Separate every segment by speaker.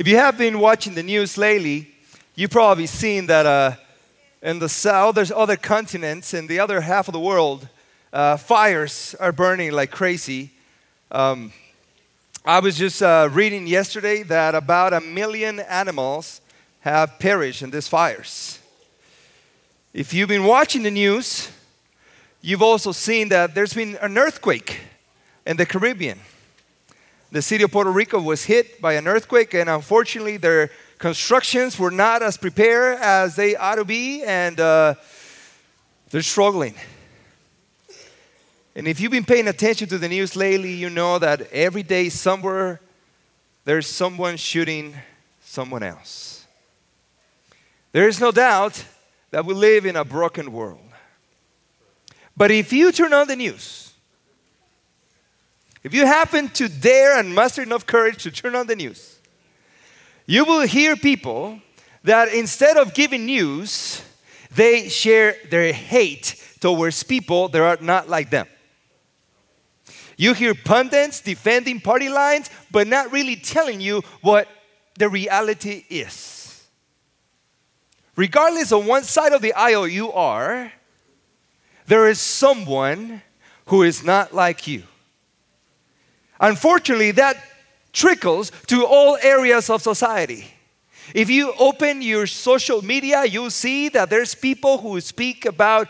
Speaker 1: If you have been watching the news lately, you've probably seen that uh, in the south, there's other continents, in the other half of the world, uh, fires are burning like crazy. Um, I was just uh, reading yesterday that about a million animals have perished in these fires. If you've been watching the news, you've also seen that there's been an earthquake in the Caribbean. The city of Puerto Rico was hit by an earthquake, and unfortunately, their constructions were not as prepared as they ought to be, and uh, they're struggling. And if you've been paying attention to the news lately, you know that every day somewhere there's someone shooting someone else. There is no doubt that we live in a broken world. But if you turn on the news, if you happen to dare and muster enough courage to turn on the news, you will hear people that instead of giving news, they share their hate towards people that are not like them. You hear pundits defending party lines, but not really telling you what the reality is. Regardless of one side of the aisle you are, there is someone who is not like you. Unfortunately, that trickles to all areas of society. If you open your social media, you'll see that there's people who speak about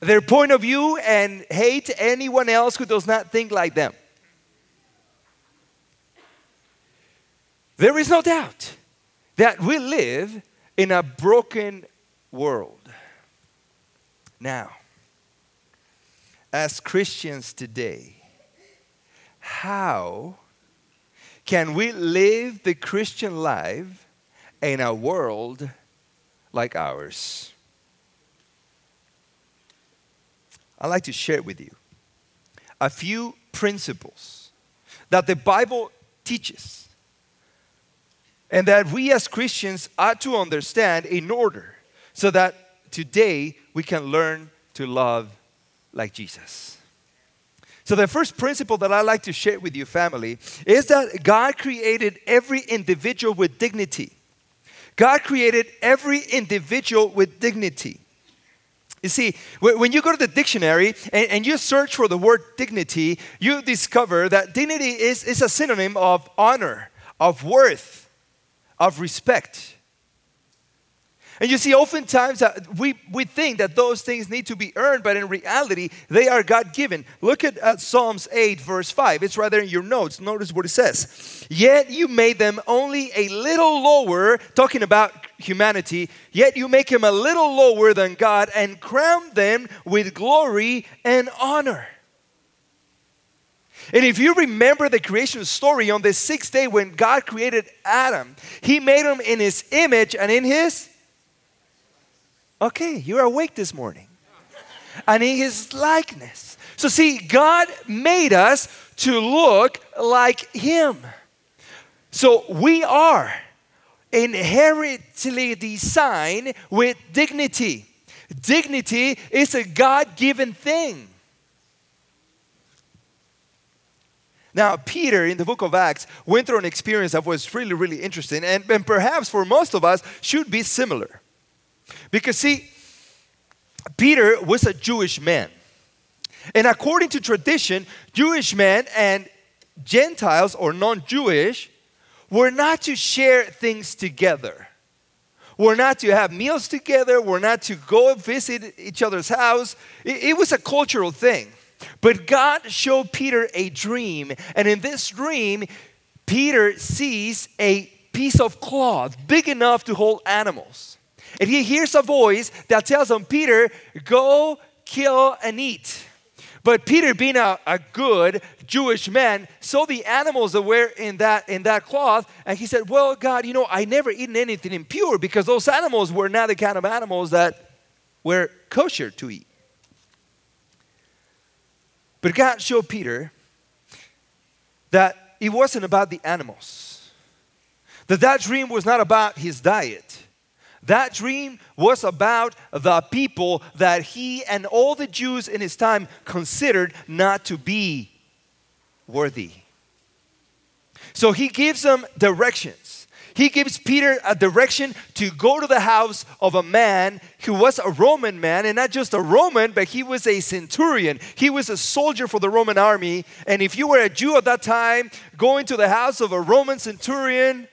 Speaker 1: their point of view and hate anyone else who does not think like them. There is no doubt that we live in a broken world. Now, as Christians today, how can we live the Christian life in a world like ours? I'd like to share with you a few principles that the Bible teaches and that we as Christians ought to understand in order so that today we can learn to love like Jesus. So, the first principle that I like to share with you, family, is that God created every individual with dignity. God created every individual with dignity. You see, when you go to the dictionary and, you search for the word dignity, you discover that dignity is, is a synonym of honor, of worth, of respect. And you see, oftentimes uh, we, we think that those things need to be earned, but in reality, they are God given. Look at, at Psalms 8, verse 5. It's right there in your notes. Notice what it says. Yet you made them only a little lower, talking about humanity, yet you make him a little lower than God and crown them with glory and honor. And if you remember the creation story on the sixth day when God created Adam, he made him in his image and in his Okay, you're awake this morning. And in his likeness. So, see, God made us to look like him. So, we are inherently designed with dignity. Dignity is a God given thing. Now, Peter in the book of Acts went through an experience that was really, really interesting, and, and perhaps for most of us should be similar. Because, see, Peter was a Jewish man. And according to tradition, Jewish men and Gentiles or non Jewish were not to share things together. We're not to have meals together. We're not to go visit each other's house. It, it was a cultural thing. But God showed Peter a dream. And in this dream, Peter sees a piece of cloth big enough to hold animals. And he hears a voice that tells him, Peter, go kill and eat. But Peter, being a, a good Jewish man, saw the animals that were in that, in that cloth, and he said, Well, God, you know, I never eaten anything impure because those animals were not the kind of animals that were kosher to eat. But God showed Peter that it wasn't about the animals, that that dream was not about his diet that dream was about the people that he and all the Jews in his time considered not to be worthy. So he gives them directions. He gives Peter a direction to go to the house of a man who was a Roman man, and not just a Roman, but he was a centurion. He was a soldier for the Roman army. And if you were a Jew at that time, going to the house of a Roman centurion,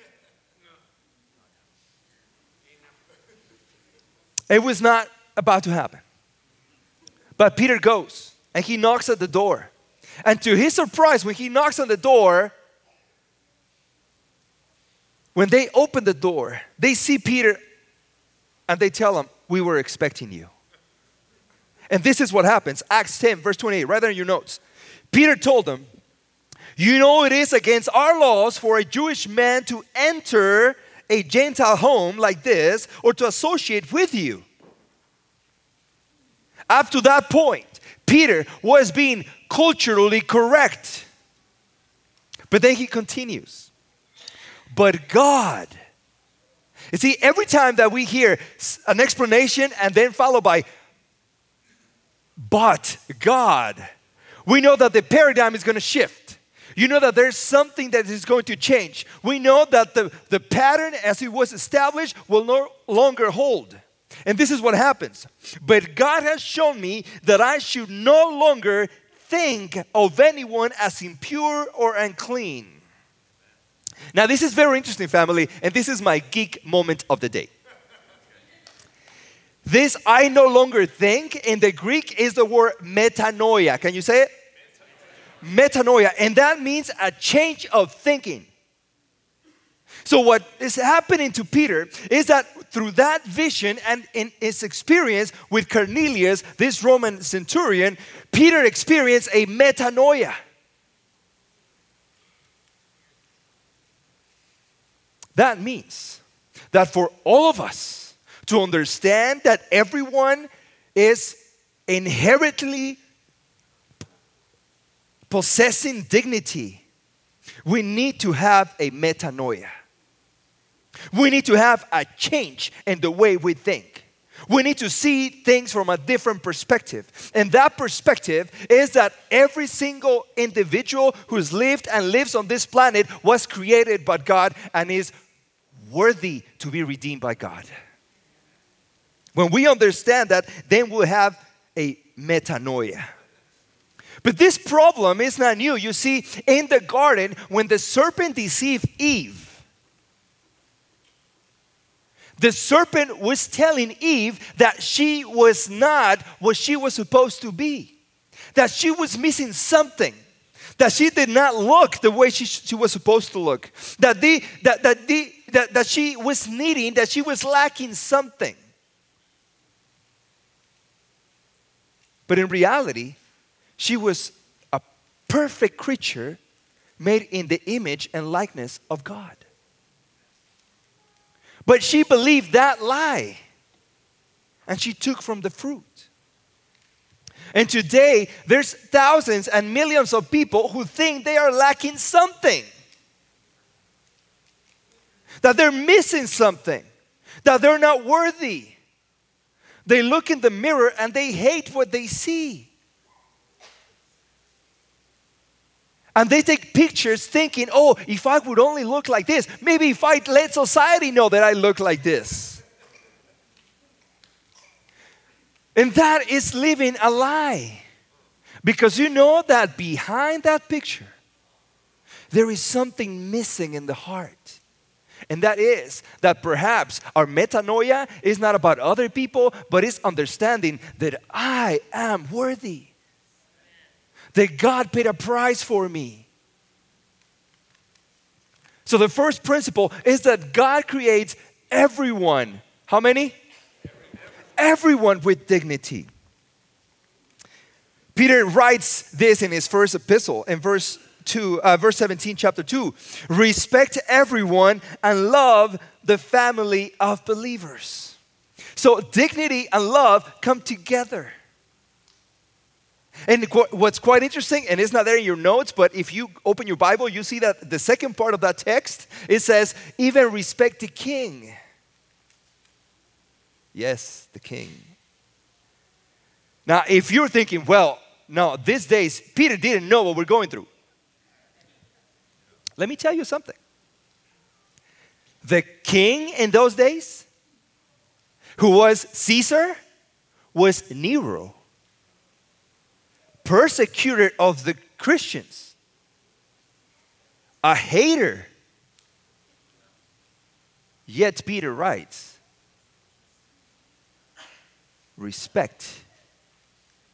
Speaker 1: it was not about to happen. But Peter goes and he knocks at the door. And to his surprise, when he knocks on the door, when they open the door, they see Peter and they tell him, We were expecting you. And this is what happens Acts 10, verse 28, right there in your notes. Peter told them, You know, it is against our laws for a Jewish man to enter a Gentile home like this or to associate with you. Up to that point, Peter was being culturally correct. But then he continues. But God, you see, every time that we hear an explanation and then followed by, but God, we know that the paradigm is going to shift. You know that there's something that is going to change. We know that the, the pattern as it was established will no longer hold. And this is what happens. But God has shown me that I should no longer think of anyone as impure or unclean. Now, this is very interesting, family, and this is my geek moment of the day. This I no longer think in the Greek is the word metanoia. Can you say it? Metanoia. And that means a change of thinking. So, what is happening to Peter is that through that vision and in his experience with Cornelius, this Roman centurion, Peter experienced a metanoia. That means that for all of us to understand that everyone is inherently possessing dignity, we need to have a metanoia. We need to have a change in the way we think. We need to see things from a different perspective. And that perspective is that every single individual who's lived and lives on this planet was created by God and is worthy to be redeemed by God. When we understand that, then we'll have a metanoia. But this problem is not new. You see, in the garden, when the serpent deceived Eve, the serpent was telling Eve that she was not what she was supposed to be, that she was missing something. That she did not look the way she, she was supposed to look. That, the, that, that, the, that, that she was needing, that she was lacking something. But in reality, she was a perfect creature made in the image and likeness of God. But she believed that lie and she took from the fruit. And today, there's thousands and millions of people who think they are lacking something, that they're missing something, that they're not worthy. They look in the mirror and they hate what they see. And they take pictures thinking, oh, if I would only look like this, maybe if I let society know that I look like this. And that is living a lie. Because you know that behind that picture, there is something missing in the heart. And that is that perhaps our metanoia is not about other people, but it's understanding that I am worthy that God paid a price for me. So the first principle is that God creates everyone. How many? Everyone with dignity. Peter writes this in his first epistle in verse 2 uh, verse 17 chapter 2 respect everyone and love the family of believers so dignity and love come together and what's quite interesting, and it's not there in your notes, but if you open your Bible, you see that the second part of that text, it says, even respect the king. Yes, the king. Now, if you're thinking, well, no, these days, Peter didn't know what we're going through. Let me tell you something. The king in those days, who was Caesar, was Nero, persecutor of the Christians, a hater. Yet Peter writes, respect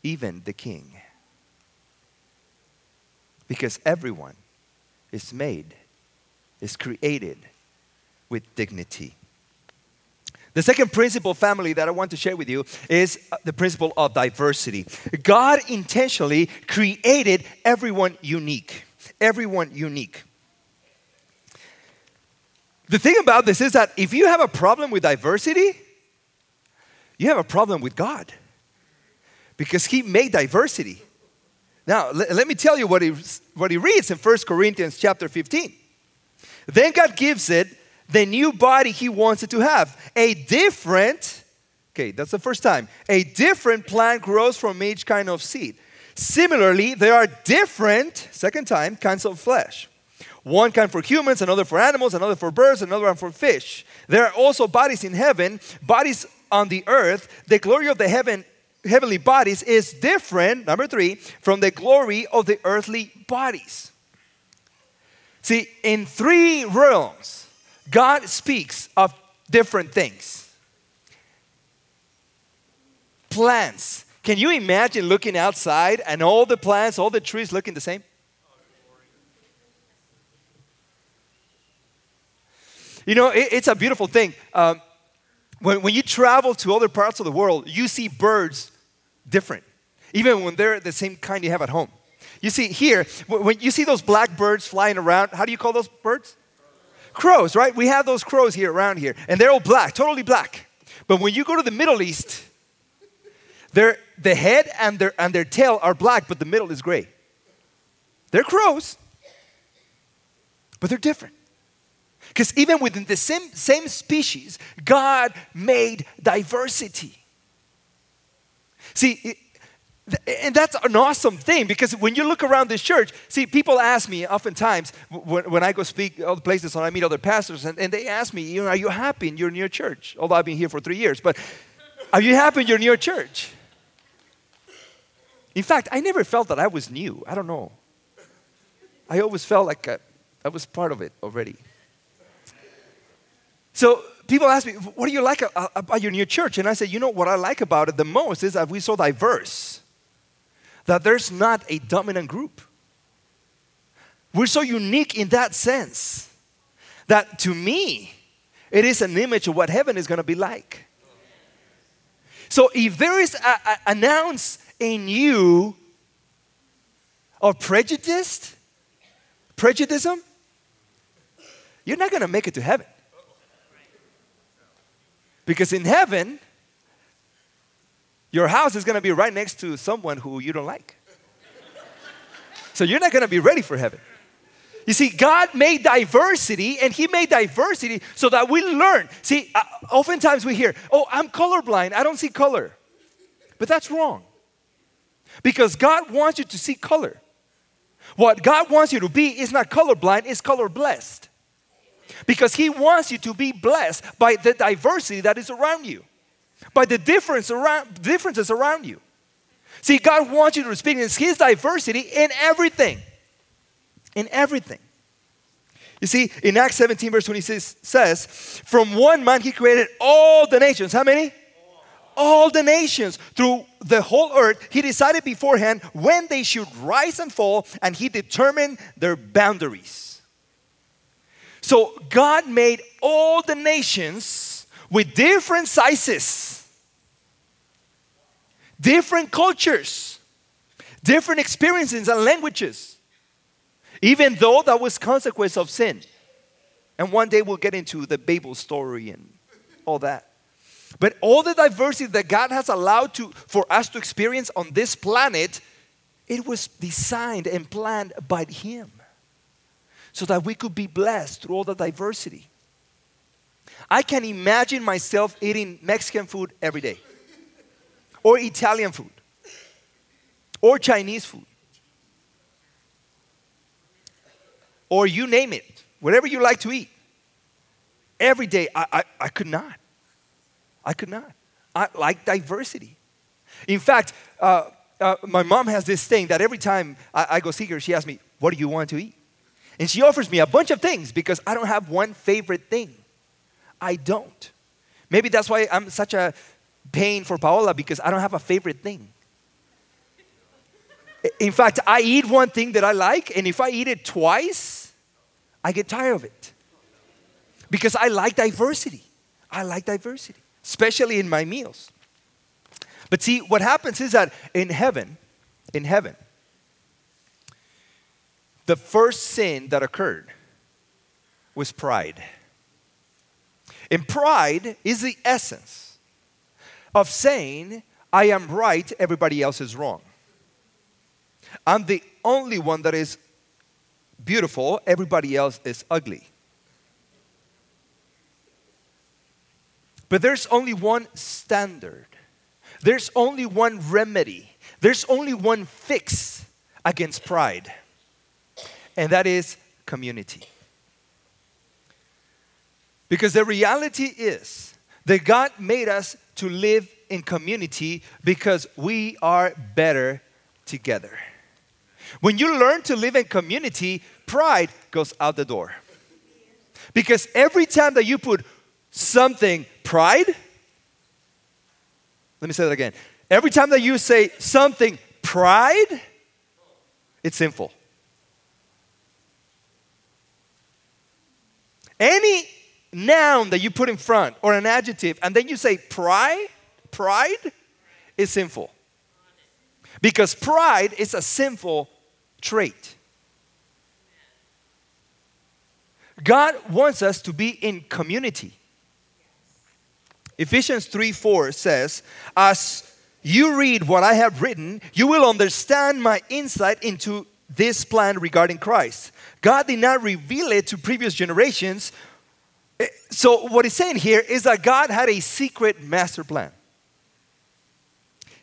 Speaker 1: even the king. Because everyone is made, is created with dignity. The second principle, family, that I want to share with you is uh, the principle of diversity. God intentionally created everyone unique. Everyone unique. The thing about this is that if you have a problem with diversity, you have a problem with God because He made diversity. Now, let, let me tell you what he, what he reads in 1 Corinthians chapter 15. Then God gives it the new body he wants it to have. A different, okay, that's the first time, a different plant grows from each kind of seed. Similarly, there are different, second time, kinds of flesh. One kind for humans, another for animals, another for birds, another one for fish. There are also bodies in heaven, bodies on the earth. The glory of the heaven heavenly bodies is different, number three, from the glory of the earthly bodies. See, in three realms, God speaks of different things. Plants. Can you imagine looking outside and all the plants, all the trees looking the same? You know, it, it's a beautiful thing. Um, when, when you travel to other parts of the world, you see birds different, even when they're the same kind you have at home. You see, here, when you see those black birds flying around, how do you call those birds? Crows, right? We have those crows here around here, and they're all black, totally black. But when you go to the Middle East, their, the head and their, and their tail are black, but the middle is gray. They're crows, but they're different. Because even within the same, same species, God made diversity. See, and that's an awesome thing because when you look around this church, see, people ask me oftentimes when, when I go speak other places and I meet other pastors, and, and they ask me, you know, are you happy in your new church? Although I've been here for three years, but are you happy in your new church? In fact, I never felt that I was new. I don't know. I always felt like I, I was part of it already. So people ask me, what do you like about your new church? And I say, you know, what I like about it the most is that we're so diverse, that there's not a dominant group. We're so unique in that sense that to me, it is an image of what heaven is going to be like. So if there is a, a, an ounce in you of prejudice, prejudice, you're not going to make it to heaven. Because in heaven, your house is going to be right next to someone who you don't like. So you're not going to be ready for heaven. You see, God made diversity, and He made diversity so that we learn. See, uh, oftentimes we hear, oh, I'm colorblind, I don't see color. But that's wrong. Because God wants you to see color. What God wants you to be is not colorblind, it's color blessed because He wants you to be blessed by the diversity that is around you, by the difference around, differences around you. See, God wants you to experience His diversity in everything. In everything. You see, in Acts 17, verse 26 says, From one man He created all the nations. How many? all the nations through the whole earth. He decided beforehand when they should rise and fall, and he determined their boundaries. So God made all the nations with different sizes, different cultures, different experiences and languages. Even though that was consequence of sin. And one day we'll get into the Babel story and all that. But all the diversity that God has allowed to, for us to experience on this planet, it was designed and planned by Him so that we could be blessed through all the diversity. I can imagine myself eating Mexican food every day, or Italian food, or Chinese food. or you name it, whatever you like to eat. Every day, I, I, I could not. I could not. I like diversity. In fact, uh, uh, my mom has this thing that every time I, I go see her, she asks me, What do you want to eat? And she offers me a bunch of things because I don't have one favorite thing. I don't. Maybe that's why I'm such a pain for Paola because I don't have a favorite thing. In fact, I eat one thing that I like, and if I eat it twice, I get tired of it. Because I like diversity. I like diversity, especially in my meals. But see, what happens is that in heaven, in heaven, the first sin that occurred was pride. And pride is the essence of saying, I am right, everybody else is wrong. I'm the only one that is beautiful, everybody else is ugly. But there's only one standard, there's only one remedy, there's only one fix against pride, and that is community. Because the reality is that God made us to live in community because we are better together. When you learn to live in community, pride goes out the door. Because every time that you put something pride, let me say that again. Every time that you say something pride, it's sinful. Any noun that you put in front or an adjective and then you say pride, pride is sinful. Because pride is a sinful trait. God wants us to be in community. Ephesians 3 4 says, As you read what I have written, you will understand my insight into this plan regarding Christ. God did not reveal it to previous generations. So, what he's saying here is that God had a secret master plan.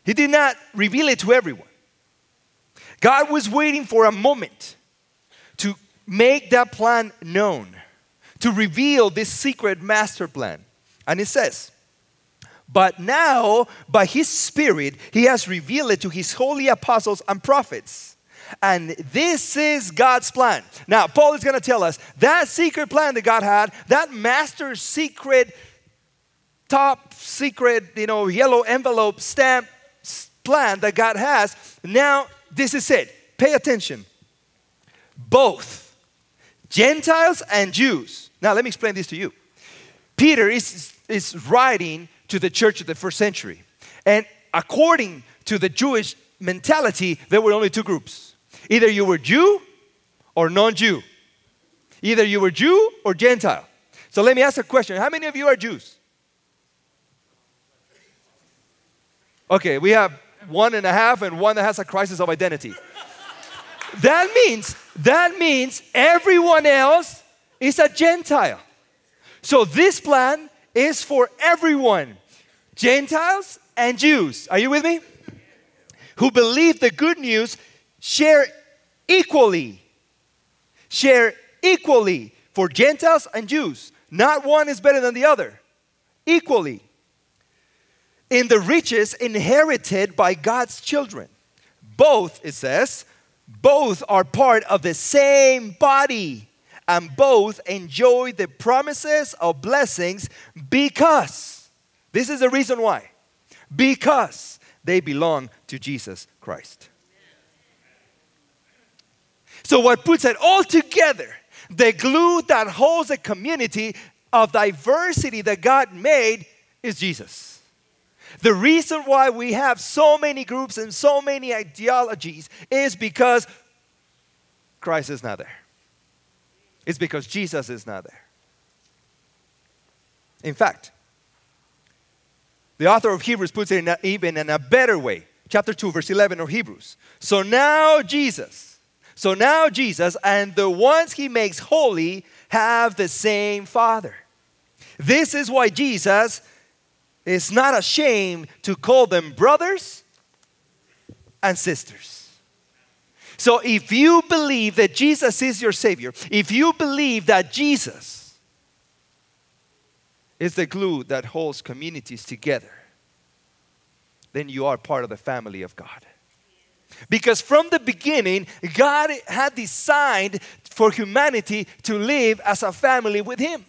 Speaker 1: He did not reveal it to everyone. God was waiting for a moment to make that plan known, to reveal this secret master plan. And it says, but now, by his Spirit, he has revealed it to his holy apostles and prophets. And this is God's plan. Now, Paul is going to tell us that secret plan that God had, that master secret, top secret, you know, yellow envelope stamp plan that God has, now this is it. Pay attention. Both Gentiles and Jews. Now, let me explain this to you. Peter is, is writing to the church of the first century. And according to the Jewish mentality, there were only two groups either you were Jew or non Jew. Either you were Jew or Gentile. So let me ask a question How many of you are Jews? Okay, we have one and a half and one that has a crisis of identity. that means that means everyone else is a Gentile. So this plan is for everyone, Gentiles and Jews. Are you with me? Who believe the good news share equally. Share equally for Gentiles and Jews. Not one is better than the other. Equally in the riches inherited by God's children. Both, it says, both are part of the same body, and both enjoy the promises of blessings because, this is the reason why, because they belong to Jesus Christ. So, what puts it all together, the glue that holds a community of diversity that God made, is Jesus. The reason why we have so many groups and so many ideologies is because Christ is not there. It's because Jesus is not there. In fact, the author of Hebrews puts it in a, even in a better way. Chapter 2, verse 11 of Hebrews. So now Jesus, so now Jesus and the ones he makes holy have the same Father. This is why Jesus is not ashamed to call them brothers and sisters. So if you believe that Jesus is your Savior, if you believe that Jesus is the glue that holds communities together, then you are part of the family of God. Because from the beginning, God had designed for humanity to live as a family with Him.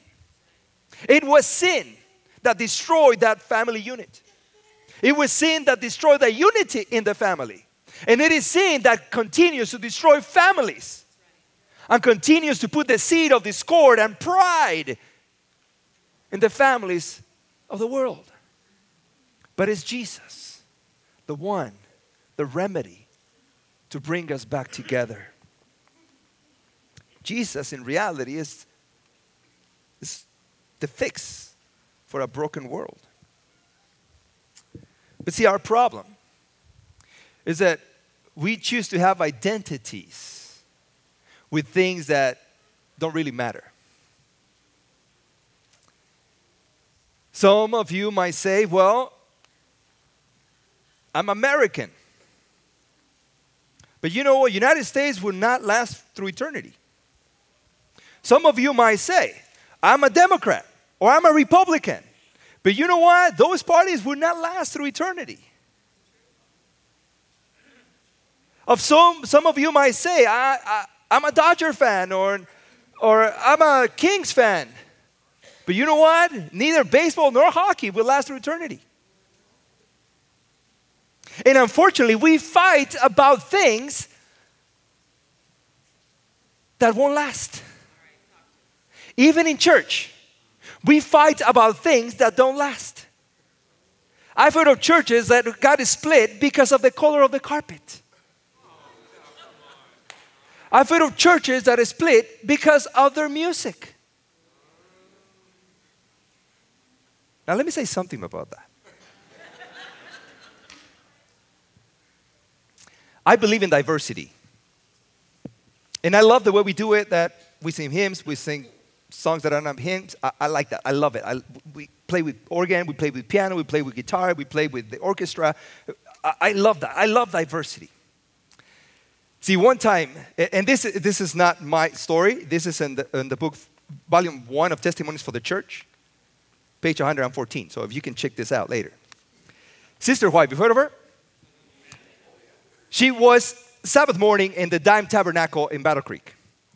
Speaker 1: It was sin that destroyed that family unit. It was sin that destroyed the unity in the family. And it is sin that continues to destroy families and continues to put the seed of discord and pride in the families of the world. But it's Jesus, the one, the remedy to bring us back together. Jesus, in reality, is, is the fix for a broken world. But see, our problem is that we choose to have identities with things that don't really matter. Some of you might say, well, I'm American. But you know what? United States will not last through eternity. Some of you might say, I'm a Democrat or I'm a Republican. But you know what? Those parties will not last through eternity. Of some, some of you might say, I, I, I'm a Dodger fan or, or I'm a Kings fan. But you know what? Neither baseball nor hockey will last through eternity. And unfortunately, we fight about things that won't last. Even in church, we fight about things that don't last. I've heard of churches that got split because of the color of the carpet. I've heard of churches that are split because of their music. Now, let me say something about that. I believe in diversity. And I love the way we do it that we sing hymns, we sing songs that are not hymns. I, I like that. I love it. I, we play with organ, we play with piano, we play with guitar, we play with the orchestra. I, I love that. I love diversity. See, one time, and this, this is not my story, this is in the, in the book, volume one of Testimonies for the Church, page 114. So if you can check this out later. Sister White, you've heard of her? She was Sabbath morning in the Dime Tabernacle in Battle Creek,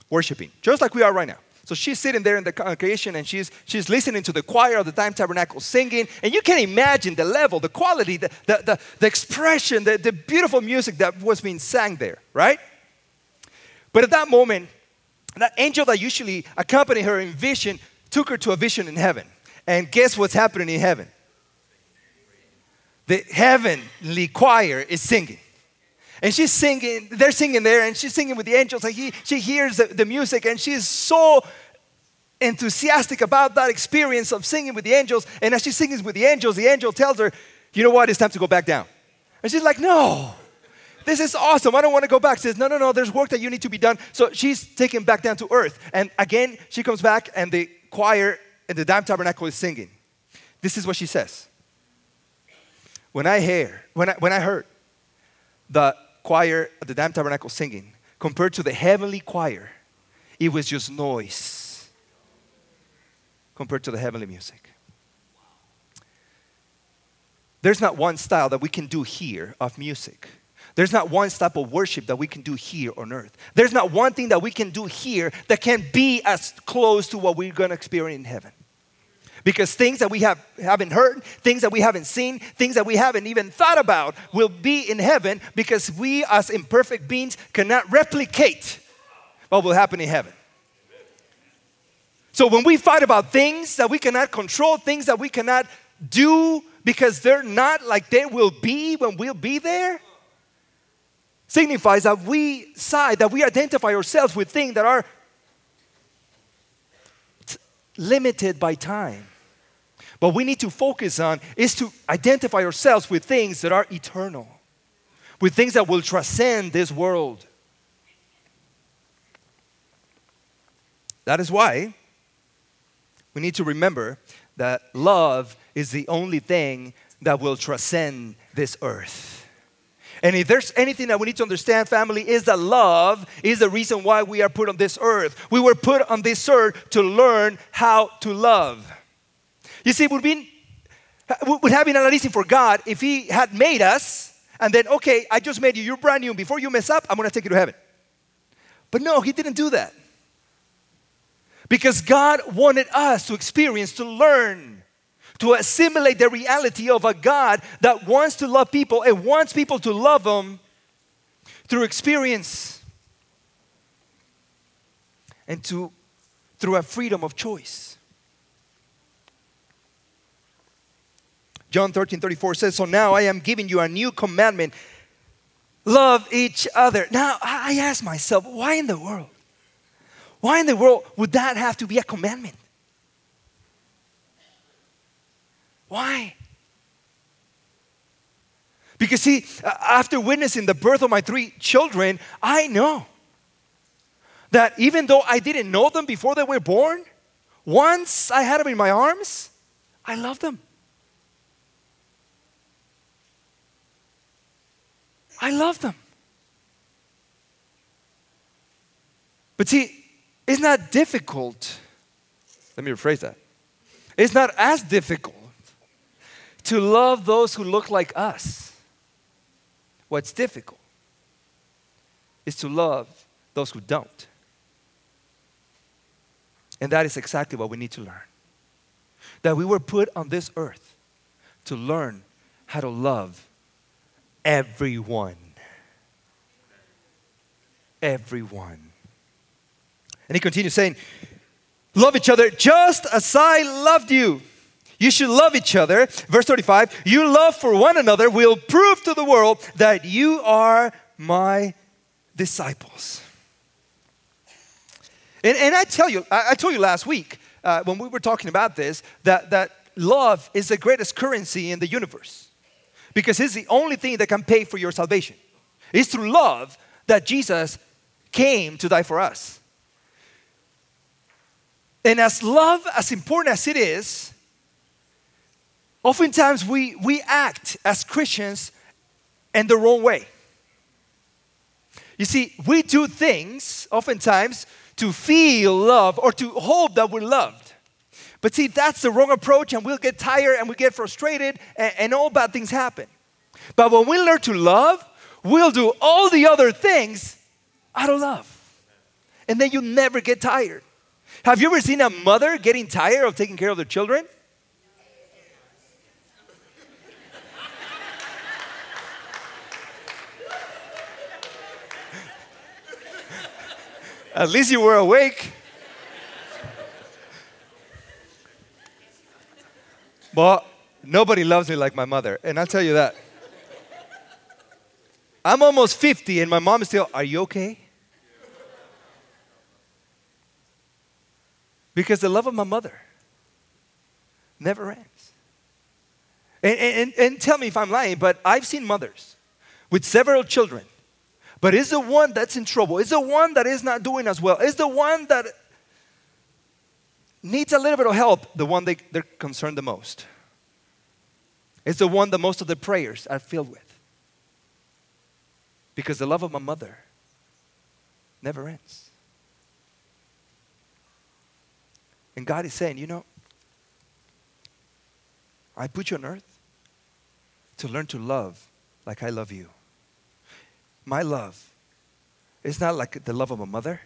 Speaker 1: worshiping, just like we are right now. So she's sitting there in the congregation and she's, she's listening to the choir of the Dime Tabernacle singing. And you can imagine the level, the quality, the, the, the, the expression, the, the beautiful music that was being sang there, right? But at that moment, that angel that usually accompanied her in vision took her to a vision in heaven. And guess what's happening in heaven? The heavenly choir is singing. And she's singing, they're singing there, and she's singing with the angels. And he, she hears the, the music, and she's so enthusiastic about that experience of singing with the angels. And as she's singing with the angels, the angel tells her, You know what? It's time to go back down. And she's like, No, this is awesome. I don't want to go back. She says, No, no, no, there's work that you need to be done. So she's taken back down to earth. And again, she comes back, and the choir in the Dime Tabernacle is singing. This is what she says. When I hear, when I, when I heard the choir at the Dime Tabernacle singing, compared to the heavenly choir, it was just noise compared to the heavenly music. There's not one style that we can do here of music. There's not one type of worship that we can do here on earth. There's not one thing that we can do here that can be as close to what we're going to experience in heaven. Because things that we have, haven't heard, things that we haven't seen, things that we haven't even thought about will be in heaven because we, as imperfect beings, cannot replicate what will happen in heaven. So when we fight about things that we cannot control, things that we cannot do because they're not like they will be when we'll be there, signifies that we side, that we identify ourselves with things that are limited by time. What we need to focus on is to identify ourselves with things that are eternal, with things that will transcend this world. That is why we need to remember that love is the only thing that will transcend this earth. And if there's anything that we need to understand, family, is that love is the reason why we are put on this earth. We were put on this earth to learn how to love. You see, would, be, would have been a lot for God if He had made us and then, okay, I just made you, you're brand new, before you mess up, I'm gonna take you to heaven. But no, He didn't do that. Because God wanted us to experience, to learn, to assimilate the reality of a God that wants to love people and wants people to love Him through experience and to, through a freedom of choice. John 13 34 says, So now I am giving you a new commandment love each other. Now I ask myself, why in the world? Why in the world would that have to be a commandment? Why? Because, see, after witnessing the birth of my three children, I know that even though I didn't know them before they were born, once I had them in my arms, I love them. I love them. But see, it's not difficult. Let me rephrase that. It's not as difficult to love those who look like us. What's difficult is to love those who don't. And that is exactly what we need to learn. That we were put on this earth to learn how to love everyone. Everyone. And he continues saying, Love each other just as I loved you. You should love each other. Verse 35 You love for one another will prove to the world that you are my disciples. And, and I tell you, I, I told you last week uh, when we were talking about this that, that love is the greatest currency in the universe because it's the only thing that can pay for your salvation. It's through love that Jesus came to die for us. And as love, as important as it is, oftentimes we, we act as Christians in the wrong way. You see, we do things oftentimes to feel love or to hope that we're loved. But see, that's the wrong approach, and we'll get tired and we get frustrated, and, and all bad things happen. But when we learn to love, we'll do all the other things out of love. And then you never get tired. Have you ever seen a mother getting tired of taking care of their children? At least you were awake. But nobody loves me like my mother, and I'll tell you that. I'm almost 50, and my mom is still, Are you okay? Because the love of my mother never ends. And, and, and tell me if I'm lying, but I've seen mothers with several children, but is the one that's in trouble, is the one that is not doing as well, is the one that needs a little bit of help, the one they, they're concerned the most. It's the one that most of the prayers are filled with. Because the love of my mother never ends. And God is saying, you know, I put you on earth to learn to love like I love you. My love is not like the love of a mother,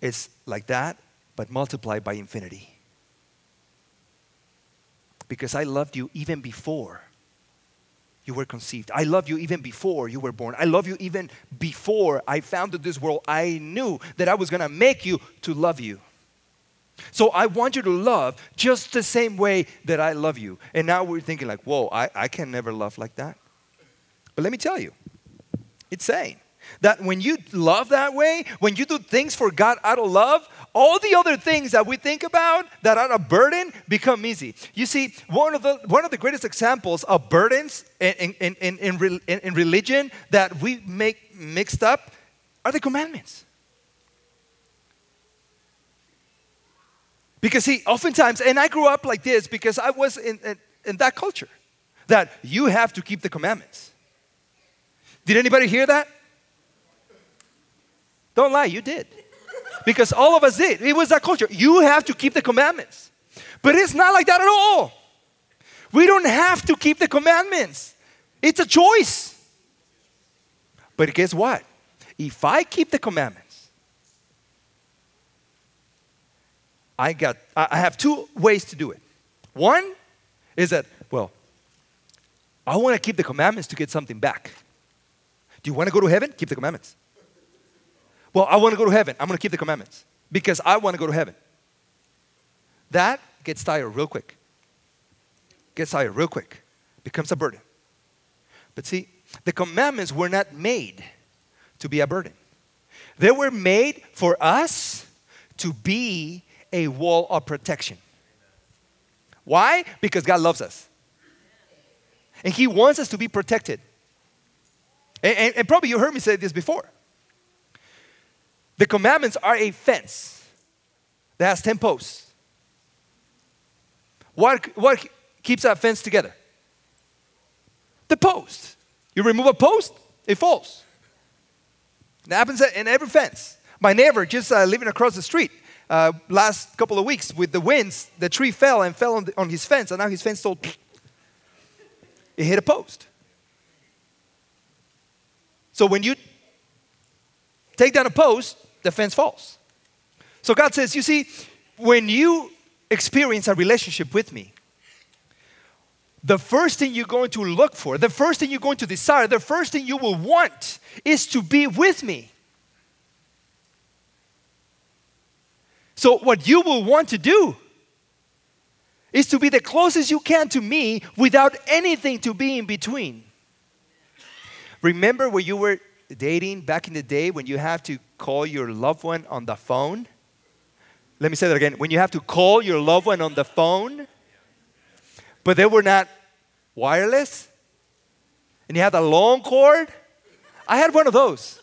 Speaker 1: it's like that, but multiplied by infinity. Because I loved you even before you were conceived. I love you even before you were born. I love you even before I founded this world. I knew that I was going to make you to love you. So I want you to love just the same way that I love you. And now we're thinking, like, whoa, I, I can never love like that. But let me tell you, it's saying that when you love that way, when you do things for God out of love, all the other things that we think about that are a burden become easy. You see, one of the, one of the greatest examples of burdens in, in, in, in, in religion that we make mixed up are the commandments. Because see, oftentimes, and I grew up like this because I was in, in, in, that culture, that you have to keep the commandments. Did anybody hear that? Don't lie, you did. Because all of us did. It was that culture. You have to keep the commandments. But it's not like that at all. We don't have to keep the commandments, it's a choice. But guess what? If I keep the commandments, I got I have two ways to do it. One is that, well, I want to keep the commandments to get something back. Do you want to go to heaven? Keep the commandments. Well, I want to go to heaven. I'm going to keep the commandments because I want to go to heaven. That gets tired real quick. Gets tired real quick. Becomes a burden. But see, the commandments were not made to be a burden. They were made for us to be a wall of protection. Why? Because God loves us. And He wants us to be protected. And, and, and, probably you heard me say this before. The commandments are a fence that has 10 posts. What, what keeps that fence together? The post. You remove a post, it falls. It happens in every fence. My neighbor, just uh, living across the street, uh, last couple of weeks with the winds, the tree fell and fell on, the, on his fence, and now his fence told it hit a post. So when you take down a post, the fence falls. So God says, You see, when you experience a relationship with me, the first thing you're going to look for, the first thing you're going to desire, the first thing you will want is to be with me. So, what you will want to do is to be the closest you can to me without anything to be in between. Remember when you were dating back in the day when you have to call your loved one on the phone? Let me say that again. When you have to call your loved one on the phone, but they were not wireless, and you had a long cord. I had one of those.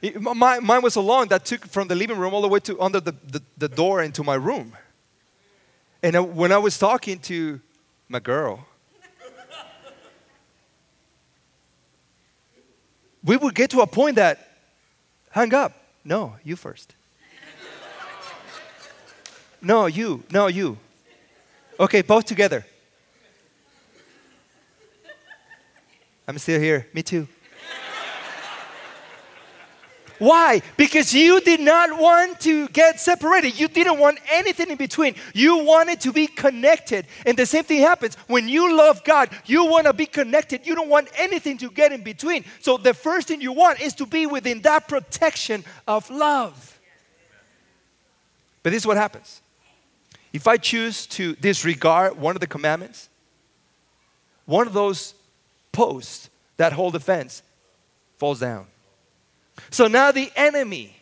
Speaker 1: It, my, mine was so long that took from the living room all the way to under the, the, the door into my room. And I, when I was talking to my girl, we would get to a point that hung up. No, you first. no, you. No, you. Okay, both together. I'm still here. Me too. Why? Because you did not want to get separated. You didn't want anything in between. You wanted to be connected. And the same thing happens when you love God, you want to be connected. You don't want anything to get in between. So the first thing you want is to be within that protection of love. But this is what happens. If I choose to disregard one of the commandments, one of those posts that hold the fence falls down. So now the enemy,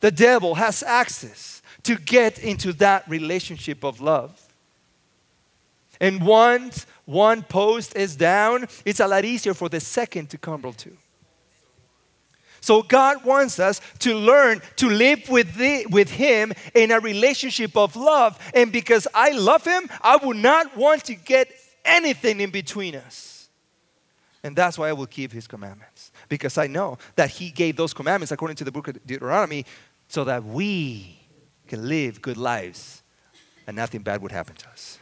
Speaker 1: the devil, has access to get into that relationship of love. And once one post is down, it's a lot easier for the second to crumble too. So God wants us to learn to live with, the, with Him in a relationship of love. And because I love Him, I would not want to get anything in between us. And that's why I will keep His commandments because I know that He gave those commandments according to the book of Deuteronomy so that we can live good lives and nothing bad would happen to us.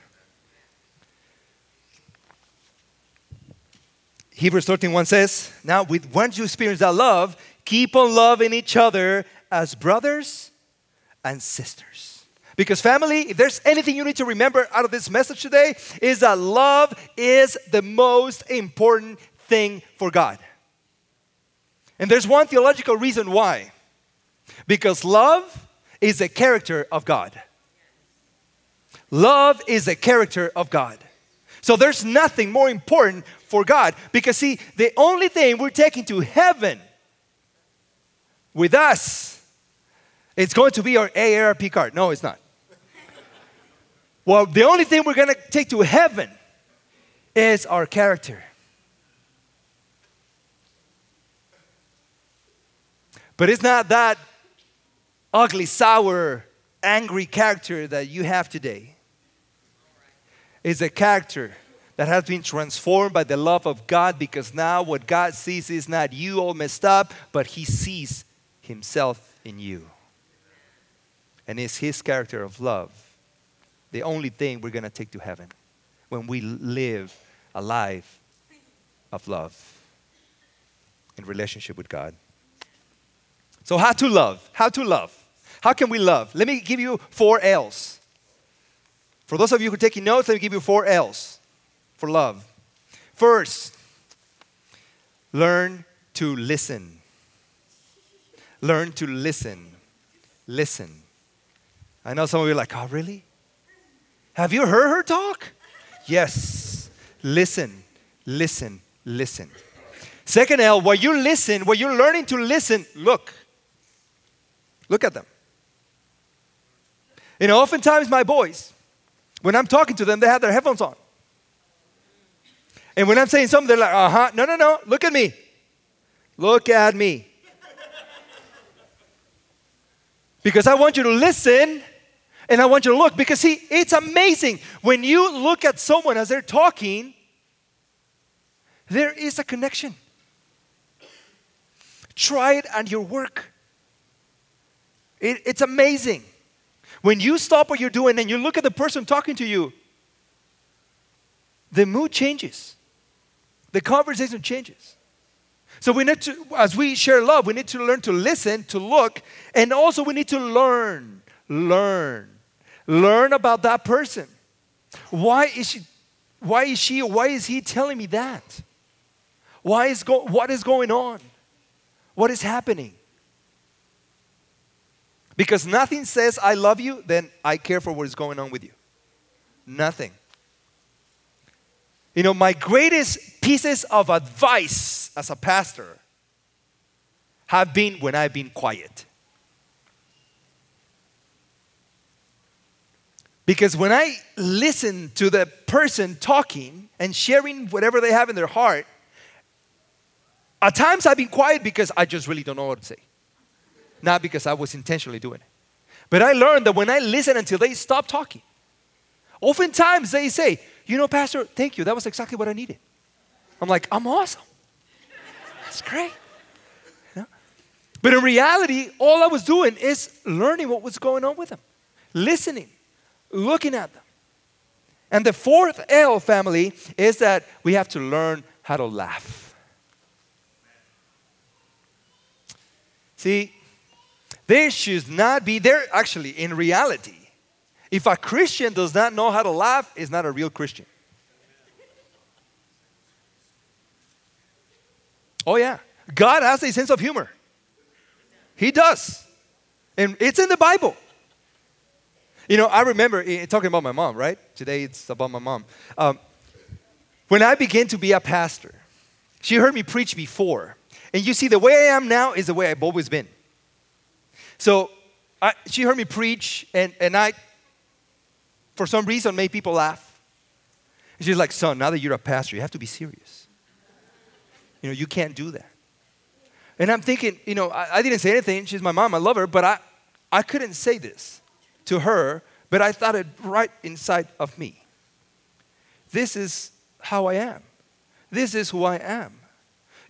Speaker 1: Hebrews 13:1 says, Now, with once you experience that love, keep on loving each other as brothers and sisters. Because, family, if there's anything you need to remember out of this message today, is that love is the most important thing for God. And there's one theological reason why. Because love is a character of God. Love is a character of God. So there's nothing more important for God because, see, the only thing we're taking to heaven with us, it's going to be our AARP card. No, it's not. Well, the only thing we're going to take to heaven is our character. But it's not that ugly, sour, angry character that you have today. It's a character that has been transformed by the love of God because now what God sees is not you all messed up, but He sees Himself in you. And it's His character of love, the only thing we're going to take to heaven when we live a life of love in relationship with God. So, how to love? How to love? How can we love? Let me give you four L's. For those of you who are taking notes, let me give you four L's for love. First, learn to listen. Learn to listen. Listen. I know some of you are like, oh, really? Have you heard her talk? Yes. Listen, listen, listen. Second L, while you listen, while you're learning to listen, look. Look at them. You know, oftentimes my boys, when I'm talking to them, they have their headphones on. And when I'm saying something, they're like, uh huh, no, no, no, look at me. Look at me. because I want you to listen and I want you to look. Because, see, it's amazing. When you look at someone as they're talking, there is a connection. Try it on your work. It, it's amazing. When you stop what you're doing and you look at the person talking to you, the mood changes. The conversation changes. So we need to, as we share love, we need to learn to listen, to look, and also we need to learn, learn, learn about that person. Why is she, why is she, why is he telling me that? Why is go, what is going on? What is happening? Because nothing says I love you, then I care for what is going on with you. Nothing. You know, my greatest pieces of advice as a pastor have been when I've been quiet. Because when I listen to the person talking and sharing whatever they have in their heart, at times I've been quiet because I just really don't know what to say. Not because I was intentionally doing it. But I learned that when I listen until they stop talking, oftentimes they say, you know, Pastor, thank you. That was exactly what I needed. I'm like, I'm awesome. That's great. But in reality, all I was doing is learning what was going on with them, listening, looking at them. And the fourth L, family, is that we have to learn how to laugh. See, there should not be, there actually, in reality, if a Christian does not know how to laugh, is not a real Christian. Oh, yeah. God has a sense of humor. He does. And it's in the Bible. You know, I remember eh, talking about my mom, right? Today it's about my mom. Um, when I began to be a pastor, she heard me preach before. And you see, the way I am now is the way I've always been. So I, she heard me preach, and, and I for some reason made people laugh. And she's like, son, now that you're a pastor, you have to be serious. You know, you can't do that. And I'm thinking, you know, I, I didn't say anything. She's my mom, I love her, but I, I couldn't say this to her, but I thought it right inside of me. This is how I am. This is who I am.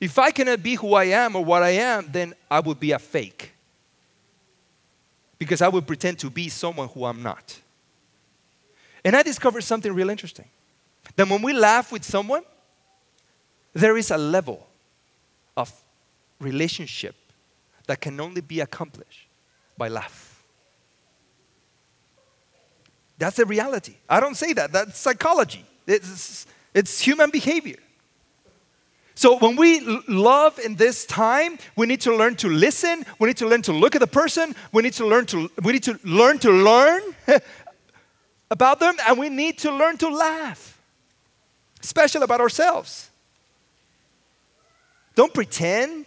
Speaker 1: If I cannot be who I am or what I am, then I would be a fake. Because I would pretend to be someone who I'm not. And I discovered something real interesting. That when we laugh with someone, there is a level of relationship that can only be accomplished by laugh. That's the reality. I don't say that, that's psychology, it's, it's human behavior. So when we love in this time, we need to learn to listen. We need to learn to look at the person. We need to learn to we need to learn to learn about them, and we need to learn to laugh, especially about ourselves. Don't pretend.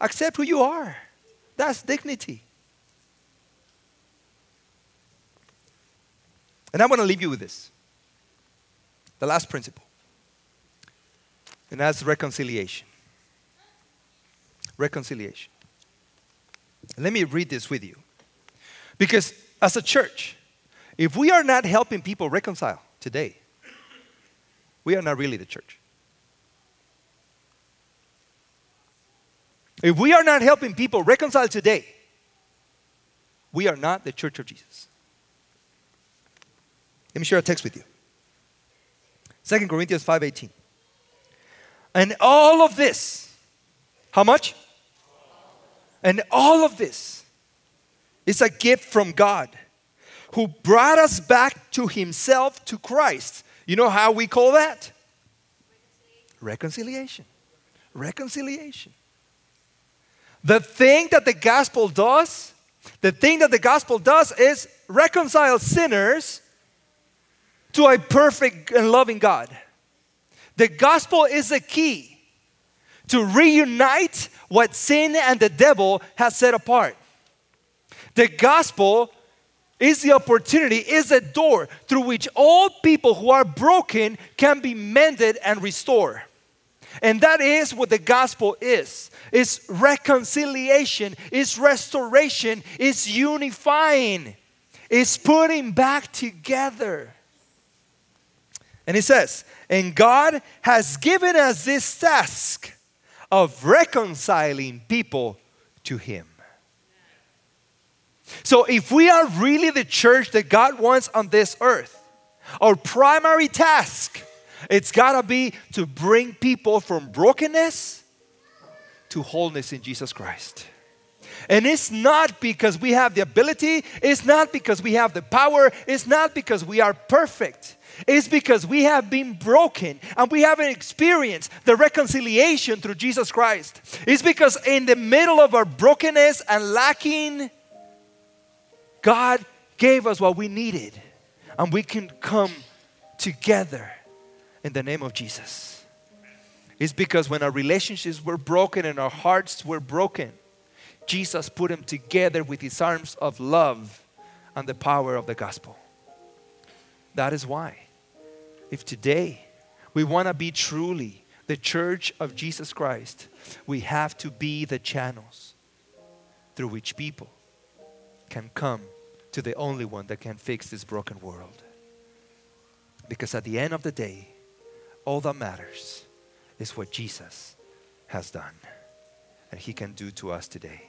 Speaker 1: Accept who you are. That's dignity. And I want to leave you with this the last principle, and that's reconciliation. Reconciliation. Let me read this with you. Because as a church, if we are not helping people reconcile today, we are not really the church. If we are not helping people reconcile today, we are not the church of Jesus. Let me share a text with you. 2 Corinthians 5:18. And all of this, how much? And all of this is a gift from God who brought us back to himself to Christ. You know how we call that? Reconciliation. Reconciliation. The thing that the gospel does, the thing that the gospel does is reconcile sinners to a perfect and loving God. The gospel is a key to reunite what sin and the devil has set apart. The gospel is the opportunity, is a door through which all people who are broken can be mended and restored. And that is what the gospel is. It's reconciliation, it's restoration, it's unifying, it's putting back together. And he says, and God has given us this task of reconciling people to him. So, if we are really the church that God wants on this earth, our primary task it's got to be to bring people from brokenness to wholeness in Jesus Christ. And it's not because we have the ability, it's not because we have the power, it's not because we are perfect. It's because we have been broken and we haven't experienced the reconciliation through Jesus Christ. It's because in the middle of our brokenness and lacking, God gave us what we needed and we can come together in the name of Jesus. It's because when our relationships were broken and our hearts were broken, Jesus put them together with his arms of love and the power of the gospel. That is why, if today we want to be truly the church of Jesus Christ, we have to be the channels through which people can come to the only one that can fix this broken world. Because at the end of the day, all that matters is what Jesus has done and He can do to us today.